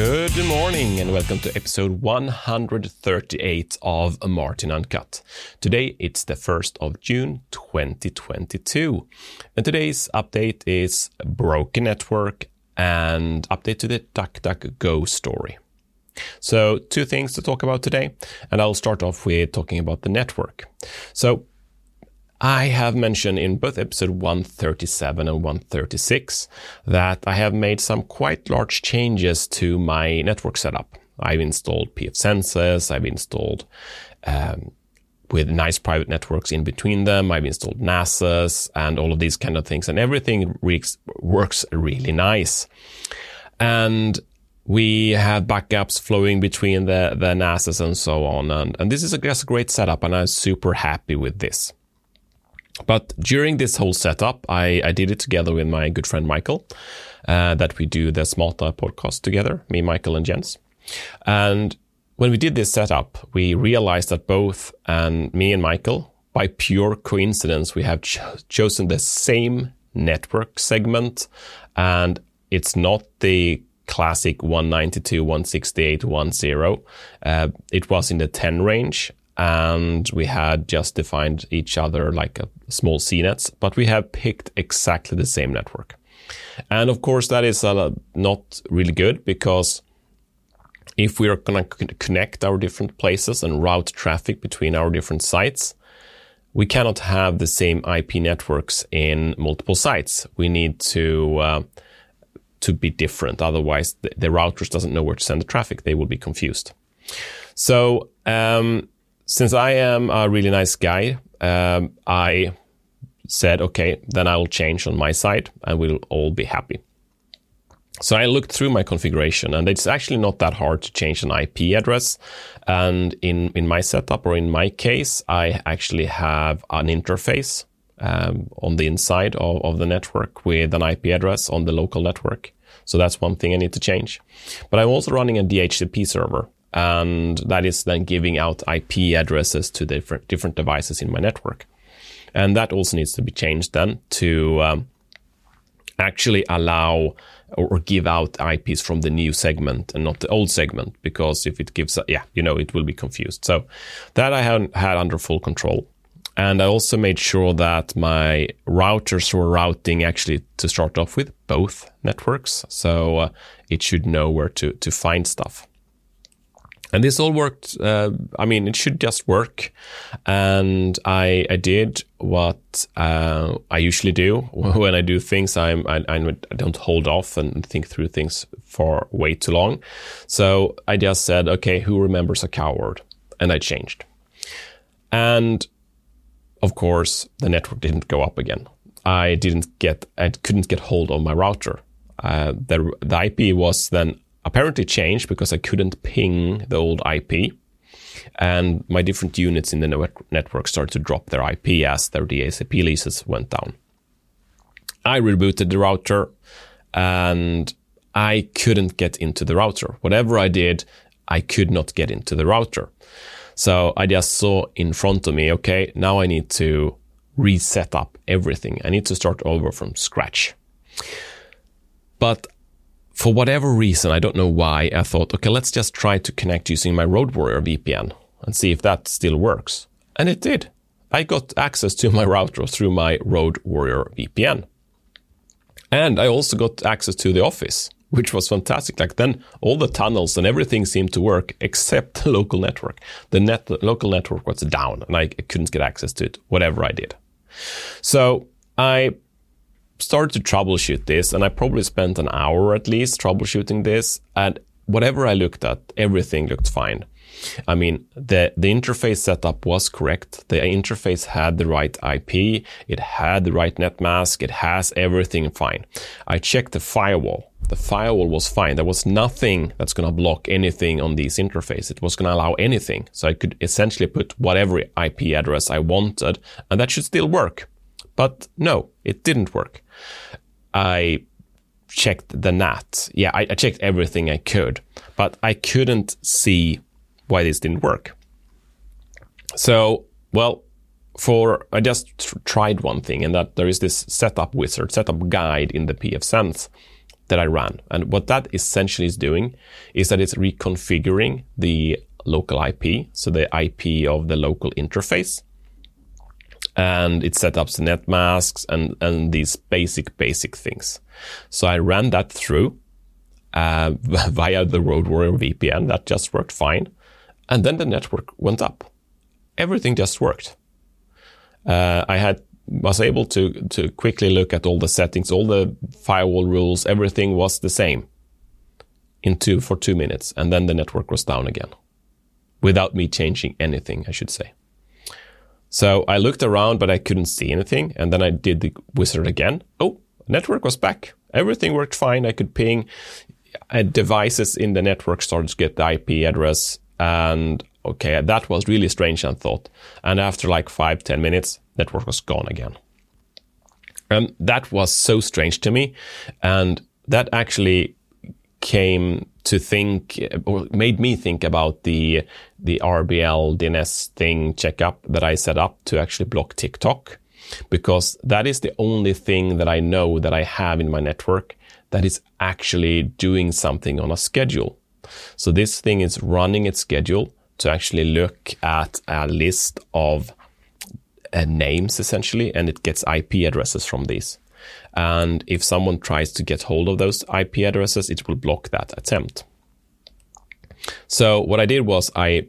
Good morning and welcome to episode 138 of Martin Uncut. Today it's the 1st of June 2022. And today's update is broken network and update to the DuckDuckGo story. So, two things to talk about today, and I'll start off with talking about the network. So, I have mentioned in both episode 137 and 136 that I have made some quite large changes to my network setup. I've installed pfSenses, I've installed um, with nice private networks in between them. I've installed NASes and all of these kind of things, and everything works really nice. And we have backups flowing between the, the NASes and so on. And, and this is just a great setup, and I'm super happy with this. But during this whole setup, I, I did it together with my good friend Michael, uh, that we do the Smarta podcast together, me, Michael, and Jens. And when we did this setup, we realized that both and me and Michael, by pure coincidence, we have ch- chosen the same network segment, and it's not the classic 192, 168, 10. Uh, it was in the 10 range, and we had just defined each other like a small subnets, but we have picked exactly the same network. And of course, that is uh, not really good because if we are going to connect our different places and route traffic between our different sites, we cannot have the same IP networks in multiple sites. We need to uh, to be different. Otherwise, the, the, routers doesn't know where to send the traffic. They will be confused. So um, since I am a really nice guy, um, I said, okay, then I will change on my side and we'll all be happy. So I looked through my configuration and it's actually not that hard to change an IP address. And in, in my setup or in my case, I actually have an interface um, on the inside of, of the network with an IP address on the local network. So that's one thing I need to change. But I'm also running a DHCP server and that is then giving out IP addresses to different different devices in my network, and that also needs to be changed then to um, actually allow or give out IPs from the new segment and not the old segment because if it gives yeah you know it will be confused. So that I had had under full control. And I also made sure that my routers were routing actually to start off with both networks. So uh, it should know where to, to find stuff. And this all worked. Uh, I mean, it should just work. And I, I did what uh, I usually do when I do things. I'm, I, I don't hold off and think through things for way too long. So I just said, okay, who remembers a coward? And I changed. And of course, the network didn't go up again. I didn't get, I couldn't get hold of my router. Uh, the, the IP was then apparently changed because I couldn't ping the old IP. And my different units in the network started to drop their IP as their DHCP leases went down. I rebooted the router and I couldn't get into the router. Whatever I did, I could not get into the router. So I just saw in front of me, okay, now I need to reset up everything. I need to start over from scratch. But for whatever reason, I don't know why, I thought, okay, let's just try to connect using my Road Warrior VPN and see if that still works. And it did. I got access to my router through my Road Warrior VPN. And I also got access to the office, which was fantastic. Like then all the tunnels and everything seemed to work except the local network. The net, local network was down and I couldn't get access to it, whatever I did. So I started to troubleshoot this, and I probably spent an hour at least troubleshooting this. And whatever I looked at, everything looked fine. I mean, the, the interface setup was correct. The interface had the right IP. It had the right net mask. It has everything fine. I checked the firewall. The firewall was fine. There was nothing that's going to block anything on this interface. It was going to allow anything. So I could essentially put whatever IP address I wanted, and that should still work. But no, it didn't work. I checked the NAT. Yeah, I, I checked everything I could, but I couldn't see why this didn't work. So, well, for I just tr- tried one thing, and that there is this setup wizard, setup guide in the pfSense that I ran. And what that essentially is doing is that it's reconfiguring the local IP, so the IP of the local interface. And it set up the net masks and, and these basic, basic things. So I ran that through uh, via the Road Warrior VPN. That just worked fine. And then the network went up. Everything just worked. Uh, I had was able to to quickly look at all the settings, all the firewall rules, everything was the same in two for two minutes, and then the network was down again, without me changing anything, I should say. So I looked around, but I couldn't see anything, and then I did the wizard again. Oh, network was back. Everything worked fine. I could ping. Uh, devices in the network started to get the IP address, and okay, that was really strange. I thought, and after like five ten minutes, network was gone again. And that was so strange to me. And that actually came to think or made me think about the the RBL DNS thing checkup that I set up to actually block TikTok because that is the only thing that I know that I have in my network that is actually doing something on a schedule. So this thing is running its schedule to actually look at a list of uh, names essentially, and it gets IP addresses from these. And if someone tries to get hold of those IP addresses, it will block that attempt. So what I did was I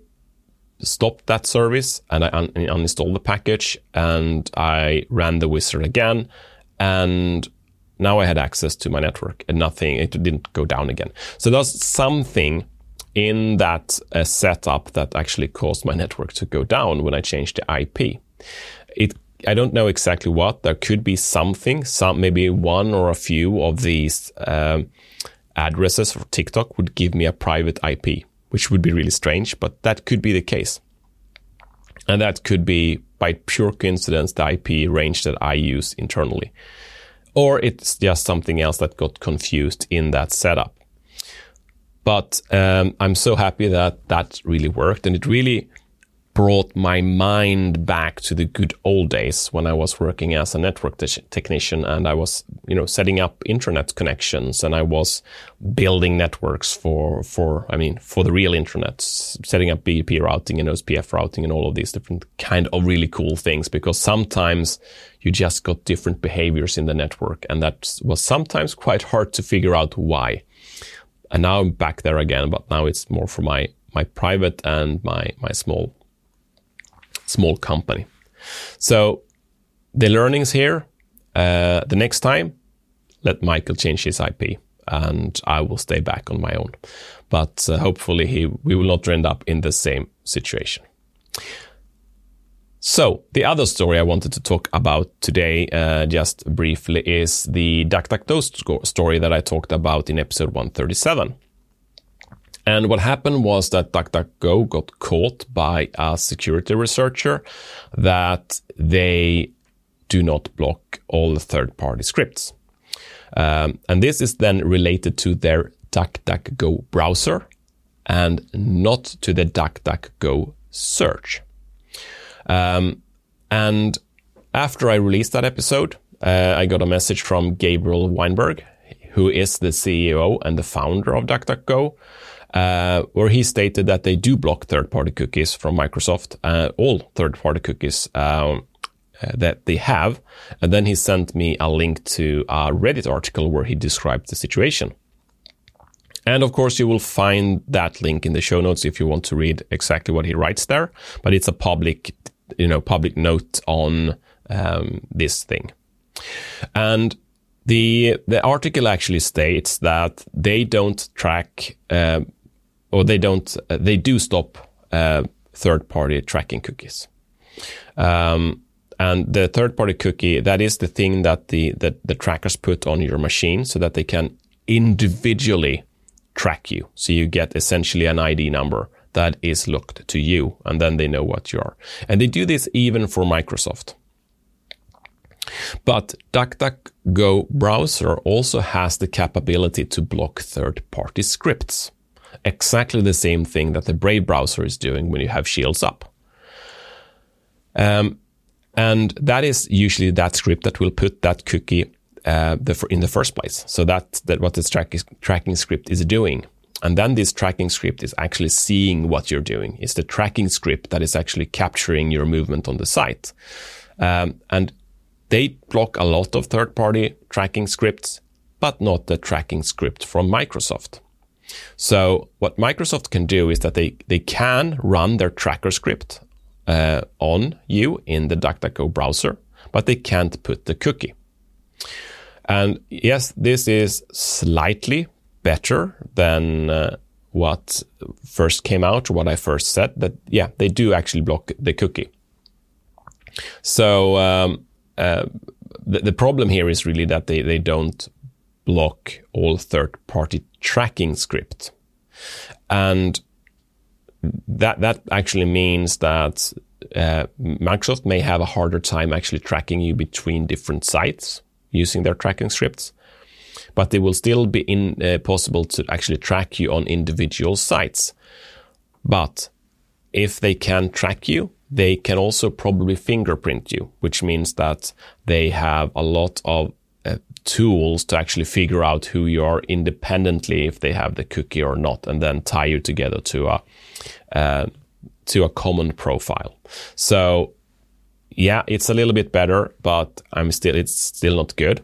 stopped that service and I un- uninstalled the package and I ran the wizard again and now I had access to my network and nothing, it didn't go down again. So there's something in that uh, setup that actually caused my network to go down when I changed the IP. It I don't know exactly what. There could be something, some maybe one or a few of these um, addresses for TikTok would give me a private IP, which would be really strange, but that could be the case. And that could be by pure coincidence the IP range that I use internally. Or it's just something else that got confused in that setup. But um, I'm so happy that that really worked, and it really brought my mind back to the good old days when I was working as a network te- technician and I was, you know, setting up internet connections and I was building networks for, for, I mean, for the real internet, setting up BGP routing and OSPF routing and all of these different kind of really cool things because sometimes you just got different behaviors in the network and that was sometimes quite hard to figure out why. And now I'm back there again, but now it's more for my, my private and my, my small small company. So the learnings here, uh, the next time, let Michael change his IP and I will stay back on my own. But uh, hopefully he, we will not end up in the same situation. So the other story I wanted to talk about today, uh, just briefly, is the DuckDuckGo story that I talked about in episode 137. And what happened was that DuckDuckGo got caught by a security researcher that they do not block all third party scripts. Um, and this is then related to their DuckDuckGo browser and not to the DuckDuckGo search. Um, and after I released that episode, uh, I got a message from Gabriel Weinberg, who is the CEO and the founder of DuckDuckGo, uh, where he stated that they do block third-party cookies from Microsoft, uh, all third-party cookies um, uh, that they have. And then he sent me a link to a Reddit article where he described the situation. And of course, you will find that link in the show notes if you want to read exactly what he writes there. But it's a public, you know, public note on um, this thing. And the the article actually states that they don't track uh, or they don't, uh, they do stop uh, third-party tracking cookies. Um, and the third-party cookie, that is the thing that the, that the trackers put on your machine so that they can individually track you. So you get essentially an ID number that is looked to you, and then they know what you are. And they do this even for Microsoft. But DuckDuckGo browser also has the capability to block third-party scripts exactly the same thing that the Brave browser is doing when you have shields up. Um, and that is usually that script that will put that cookie uh, the, in the first place. So that that what this track is, tracking script is doing. And then this tracking script is actually seeing what you're doing. It's the tracking script that is actually capturing your movement on the site. Um, and they block a lot of third party tracking scripts, but not the tracking script from Microsoft. So what Microsoft can do is that they, they can run their tracker script uh, on you in the DuckDuckGo browser, but they can't put the cookie. And yes, this is slightly better than uh, what first came out, or what I first said, that yeah, they do actually block the cookie. So um, the, the problem here is really that they, they don't block all third party tracking script. And that, that actually means that uh, Microsoft may have a harder time actually tracking you between different sites using their tracking scripts, but it will still be in, uh, possible to actually track you on individual sites. But if they can track you, they can also probably fingerprint you, which means that they have a lot of uh, tools to actually figure out who you are independently if they have the cookie or not, and then tie you together to a uh, to a common profile. So yeah, it's a little bit better, but I'm still it's still not good.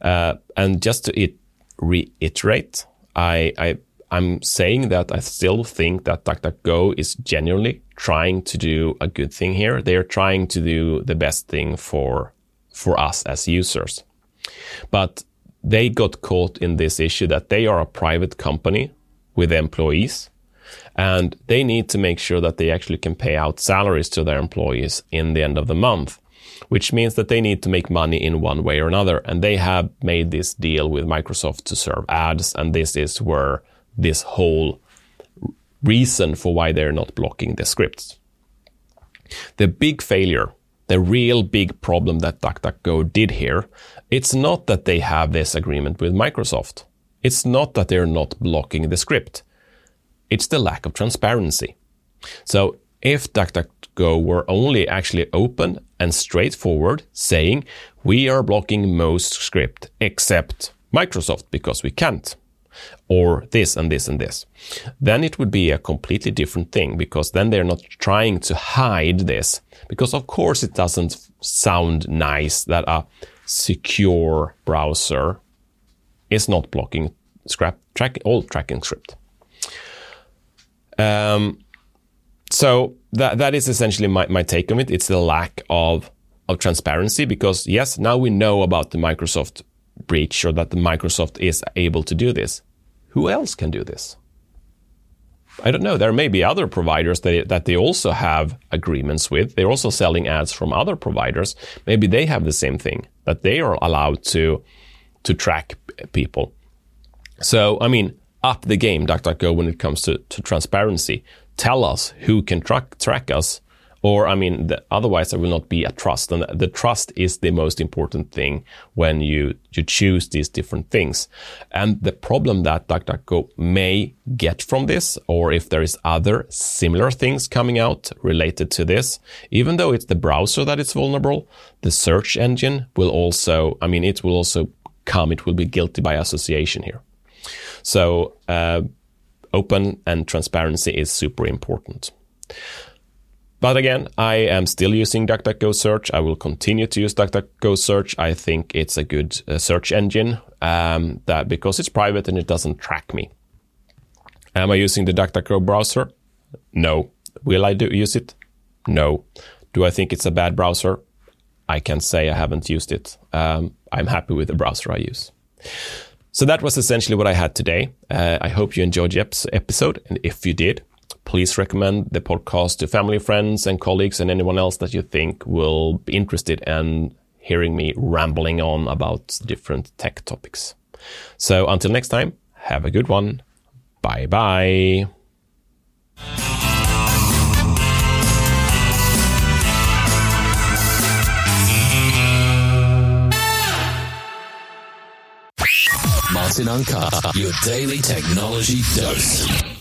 Uh, and just to it, reiterate, I, I I'm saying that I still think that DuckDuckGo is genuinely trying to do a good thing here. They are trying to do the best thing for for us as users. But they got caught in this issue that they are a private company with employees and they need to make sure that they actually can pay out salaries to their employees in the end of the month, which means that they need to make money in one way or another. And they have made this deal with Microsoft to serve ads. And this is where this whole reason for why they're not blocking the scripts. The big failure, the real big problem that DuckDuckGo did here, it's not that they have this agreement with Microsoft. It's not that they're not blocking the script. It's the lack of transparency. So if DuckDuckGo were only actually open and straightforward, saying we are blocking most script except Microsoft because we can't, or this and this and this, then it would be a completely different thing because then they're not trying to hide this. Because of course it doesn't sound nice that a secure browser is not blocking scrap track all tracking script. Um, so that that is essentially my, my take on it. It's the lack of of transparency because yes, now we know about the Microsoft breach or that the Microsoft is able to do this. Who else can do this? I don't know. There may be other providers that, that they also have agreements with. They're also selling ads from other providers. Maybe they have the same thing that they are allowed to to track people. So, I mean, up the game, DuckDuckGo, when it comes to, to transparency. Tell us who can track, track us or I mean, the, otherwise there will not be a trust, and the trust is the most important thing when you you choose these different things. And the problem that DuckDuckGo may get from this, or if there is other similar things coming out related to this, even though it's the browser that is vulnerable, the search engine will also, I mean, it will also come, it will be guilty by association here. So. Uh, open and transparency is super important. But again, I am still using DuckDuckGo Search. I will continue to use DuckDuckGo Search. I think it's a good uh, search engine um, that because it's private and it doesn't track me. Am I using the DuckDuckGo browser? No. Will I do use it? No. Do I think it's a bad browser? I can say I haven't used it. Um, I'm happy with the browser I use. So that was essentially what I had today. Uh, I hope you enjoyed the episode, and if you did, please recommend the podcast to family, friends, and colleagues, and anyone else that you think will be interested in hearing me rambling on about different tech topics. So until next time, have a good one. Bye bye. Martin Uncut, your daily technology dose.